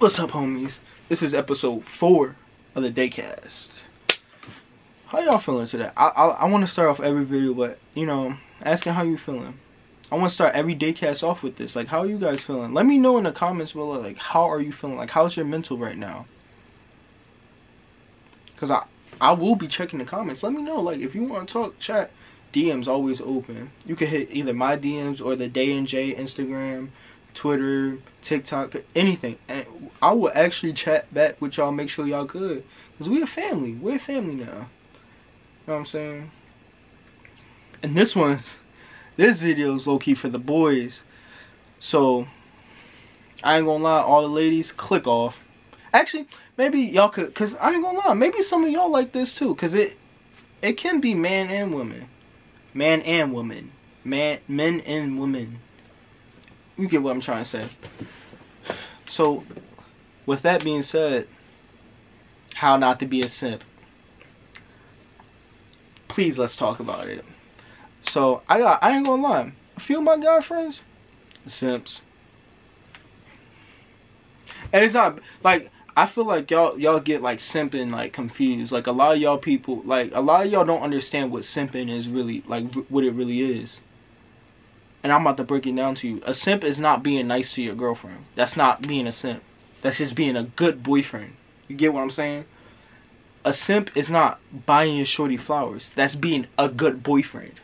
What's up, homies? This is episode four of the Deycast. How y'all feeling today? I I, I want to start off every video, but you know, asking how you feeling. I want to start every Deycast off with this. Like, how are you guys feeling? Let me know in the comments below. Like, how are you feeling? Like, how's your mental right now? Cause I I will be checking the comments. Let me know. Like, if you want to talk, chat. DMs always open. You can hit either my DMs or the Dey and Jay Instagram, Twitter, TikTok, anything. And I will actually chat back with y'all. Make sure y'all good. Cause we a family. We're a family now. You know what I'm saying? And this one, this video is low key for the boys. So I ain't gonna lie, all the ladies, click off. Actually, maybe y'all could, cause I ain't gonna lie, maybe some of y'all like this too, cause it it can be man and woman man and woman, man, men and women. You get what I'm trying to say. So, with that being said, how not to be a simp. Please, let's talk about it. So, I got, I ain't gonna lie, a few of my guy friends, simps. And it's not like I feel like y'all y'all get like simping like confused. Like a lot of y'all people like a lot of y'all don't understand what simping is really like what it really is. And I'm about to break it down to you. A simp is not being nice to your girlfriend. That's not being a simp. That's just being a good boyfriend. You get what I'm saying? A simp is not buying your shorty flowers. That's being a good boyfriend.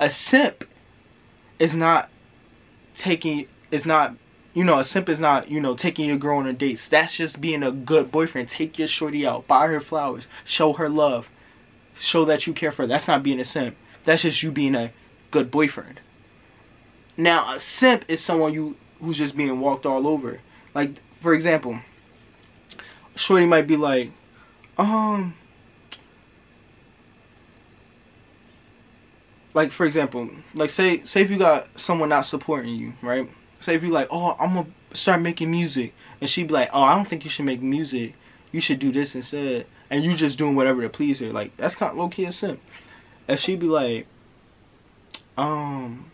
A simp is not taking is not you know, a simp is not, you know, taking your girl on a dates. That's just being a good boyfriend. Take your shorty out, buy her flowers, show her love, show that you care for her. That's not being a simp. That's just you being a good boyfriend. Now, a simp is someone you who's just being walked all over. Like, for example, shorty might be like, um, like for example, like say say if you got someone not supporting you, right? Say if you like, oh, I'm gonna start making music, and she'd be like, oh, I don't think you should make music. You should do this instead, and you just doing whatever to please her. Like that's kind of low key a simp. If she'd be like, um,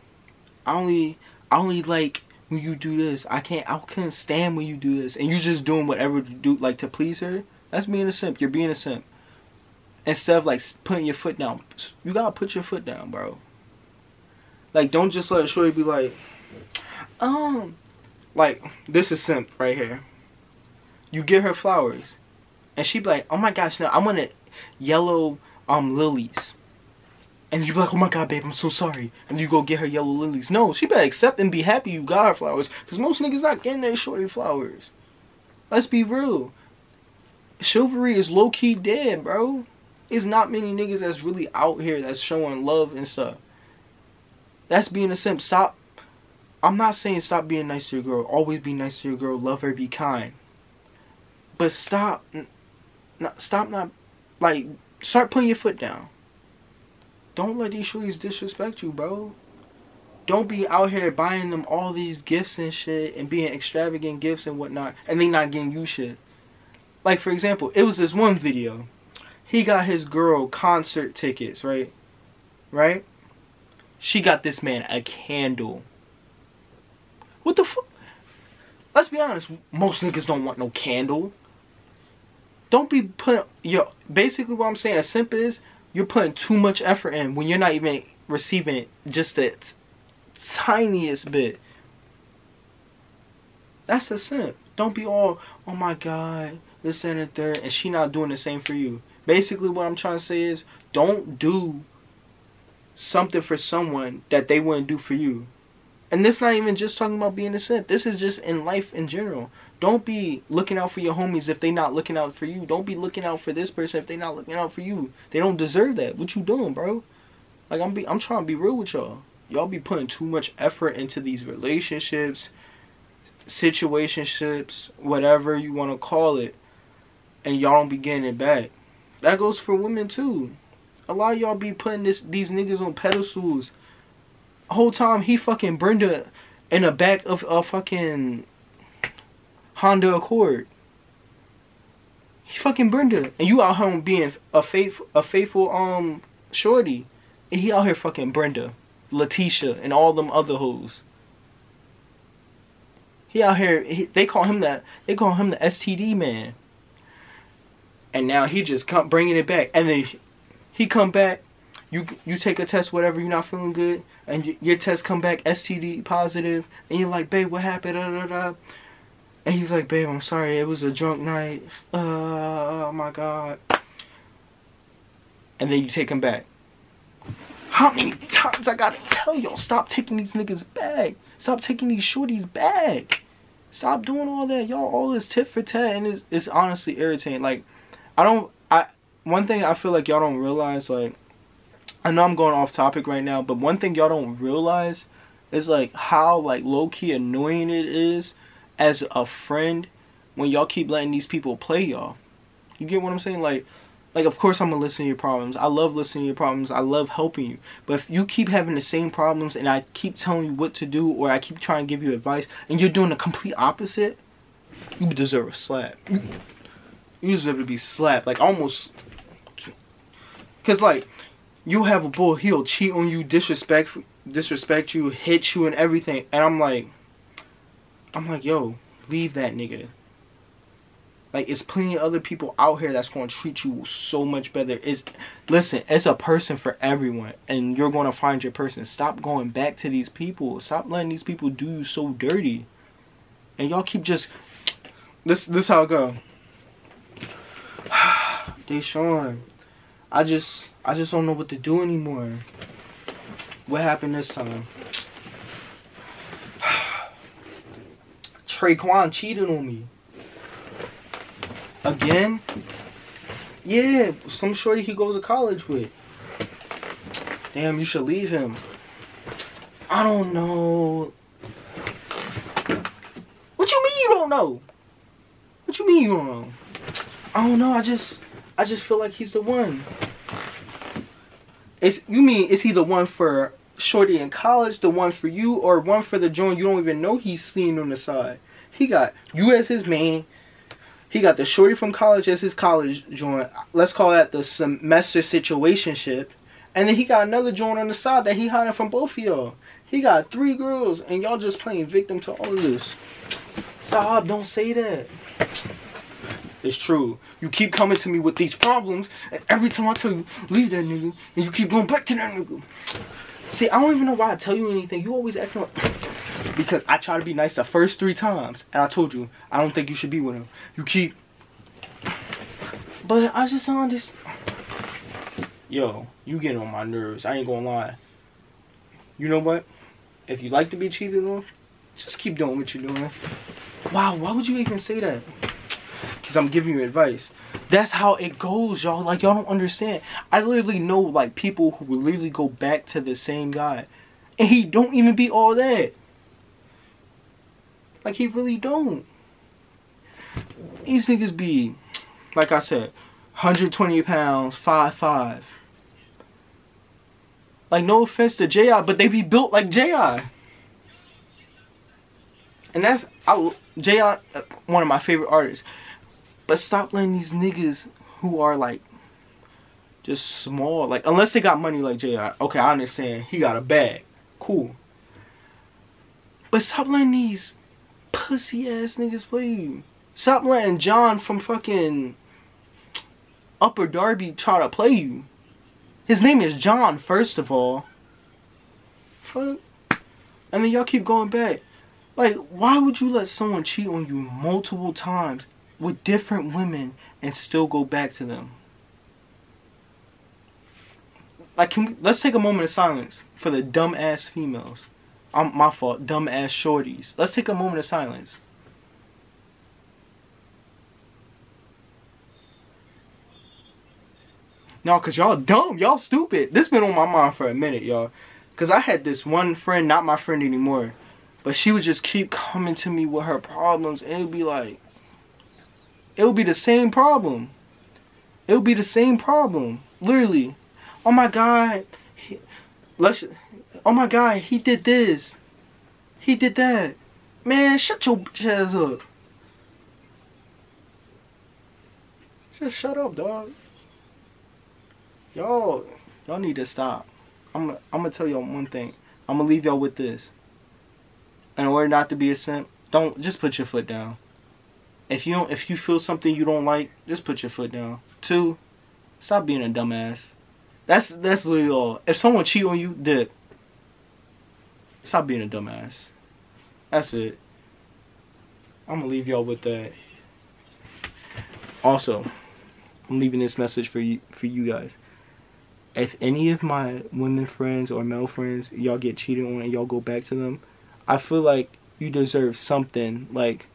I only, I only like when you do this. I can't, I couldn't stand when you do this, and you're just doing whatever to do like to please her. That's being a simp. You're being a simp. Instead of like putting your foot down, you gotta put your foot down, bro. Like, don't just let a shorty be like, um, like this is simp right here. You give her flowers, and she be like, "Oh my gosh, no, I want it yellow um lilies." And you be like, "Oh my god, babe, I'm so sorry." And you go get her yellow lilies. No, she better accept and be happy you got her flowers, cause most niggas not getting their shorty flowers. Let's be real. Chivalry is low key dead, bro. It's not many niggas that's really out here that's showing love and stuff. That's being a simp. Stop I'm not saying stop being nice to your girl. Always be nice to your girl. Love her. Be kind. But stop. Not, stop not. Like, start putting your foot down. Don't let these shorties disrespect you, bro. Don't be out here buying them all these gifts and shit and being extravagant gifts and whatnot and they not getting you shit. Like, for example, it was this one video. He got his girl concert tickets, right? Right? She got this man a candle what the fuck? Let's be honest, most niggas don't want no candle. Don't be putting your basically what I'm saying a simp is you're putting too much effort in when you're not even receiving it just the tiniest bit. That's a simp. Don't be all, oh my god, this and the third, and she not doing the same for you. Basically, what I'm trying to say is, don't do something for someone that they wouldn't do for you. And this not even just talking about being a simp. This is just in life in general. Don't be looking out for your homies if they not looking out for you. Don't be looking out for this person if they not looking out for you. They don't deserve that. What you doing, bro? Like I'm be I'm trying to be real with y'all. Y'all be putting too much effort into these relationships, situationships, whatever you want to call it, and y'all don't be getting it back. That goes for women too. A lot of y'all be putting this these niggas on pedestals whole time he fucking Brenda in the back of a fucking Honda Accord. He fucking Brenda, and you out here being a faith a faithful um shorty, and he out here fucking Brenda, Letitia, and all them other hoes. He out here. He, they call him that. They call him the STD man. And now he just come bringing it back, and then he come back. You you take a test, whatever. You're not feeling good, and y- your test come back STD positive, and you're like, babe, what happened? Da, da, da. And he's like, babe, I'm sorry. It was a drunk night. Uh, oh my god. And then you take him back. How many times I gotta tell y'all stop taking these niggas back? Stop taking these shorties back. Stop doing all that. Y'all all this tit for tat and it's, it's honestly irritating. Like I don't I one thing I feel like y'all don't realize like I know I'm going off topic right now, but one thing y'all don't realize is like how like low key annoying it is as a friend when y'all keep letting these people play y'all. You get what I'm saying? Like like of course I'm gonna listen to your problems. I love listening to your problems. I love helping you. But if you keep having the same problems and I keep telling you what to do or I keep trying to give you advice and you're doing the complete opposite, you deserve a slap. You, deserve to be slapped. Like almost Cause like you have a bull, he'll cheat on you, disrespect disrespect you, hit you and everything. And I'm like I'm like, yo, leave that nigga. Like it's plenty of other people out here that's gonna treat you so much better. It's listen, it's a person for everyone, and you're gonna find your person. Stop going back to these people. Stop letting these people do you so dirty. And y'all keep just this this how it go. Deshaun, I just I just don't know what to do anymore. What happened this time? Traquan cheated on me. Again? Yeah, some shorty he goes to college with. Damn, you should leave him. I don't know. What you mean you don't know? What you mean you don't know? I don't know. I just, I just feel like he's the one. Is you mean is he the one for Shorty in college, the one for you, or one for the joint you don't even know he's seen on the side? He got you as his main. He got the shorty from college as his college joint. Let's call that the semester situationship. And then he got another joint on the side that he hiding from both of y'all. He got three girls, and y'all just playing victim to all of this. Saab, don't say that. It's true. You keep coming to me with these problems, and every time I tell you, leave that nigga, and you keep going back to that nigga. See, I don't even know why I tell you anything. You always acting like... Because I try to be nice the first three times, and I told you, I don't think you should be with him. You keep... But I just don't understand. Yo, you get on my nerves. I ain't gonna lie. You know what? If you like to be cheated on, just keep doing what you're doing. Wow, why would you even say that? Because I'm giving you advice. That's how it goes, y'all. Like, y'all don't understand. I literally know, like, people who literally go back to the same guy. And he don't even be all that. Like, he really don't. These niggas be, like I said, 120 pounds, 5'5". Five. Like, no offense to J.I., but they be built like J.I. And that's, I, J.I., uh, one of my favorite artists. But stop letting these niggas who are like just small, like unless they got money like J.I. Okay, I understand. He got a bag. Cool. But stop letting these pussy ass niggas play you. Stop letting John from fucking Upper Darby try to play you. His name is John, first of all. Fuck. And then y'all keep going back. Like, why would you let someone cheat on you multiple times with different women and still go back to them? Like, can we, let's take a moment of silence for the dumb ass females. I'm my fault, dumb ass shorties. Let's take a moment of silence. No, cause y'all dumb, y'all stupid. This been on my mind for a minute, y'all. Cause I had this one friend, not my friend anymore, but she would just keep coming to me with her problems, and it'd be like, it would be the same problem. It would be the same problem, literally. Oh my God, he, let's. Oh my God, he did this. He did that. Man, shut your ass up. Just shut up, dog. Y'all, y'all need to stop. I'm, I'm gonna tell y'all one thing. I'm gonna leave y'all with this. In order not to be a simp, don't just put your foot down. If you don't, if you feel something you don't like, just put your foot down. Two, stop being a dumbass. That's that's literally all. If someone cheat on you, dip. Stop being a dumbass. That's it. I'm gonna leave y'all with that. Also, I'm leaving this message for you for you guys. If any of my women friends or male friends y'all get cheated on and y'all go back to them, I feel like you deserve something. Like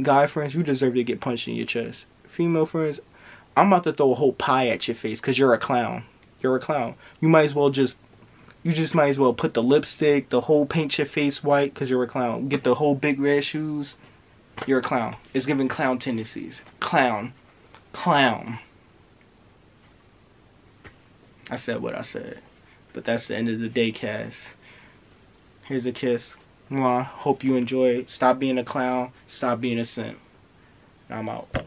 guy friends, you deserve to get punched in your chest. Female friends, I'm about to throw a whole pie at your face because you're a clown. You're a clown. You might as well just you just might as well put the lipstick, the whole paint your face white because you're a clown. Get the whole big red shoes. You're a clown. It's giving clown tendencies. Clown. Clown. I said what I said. But that's the end of the Deycast. Here's a kiss. Mwah. Hope you enjoy. Stop being a clown. Stop being a simp. I'm out.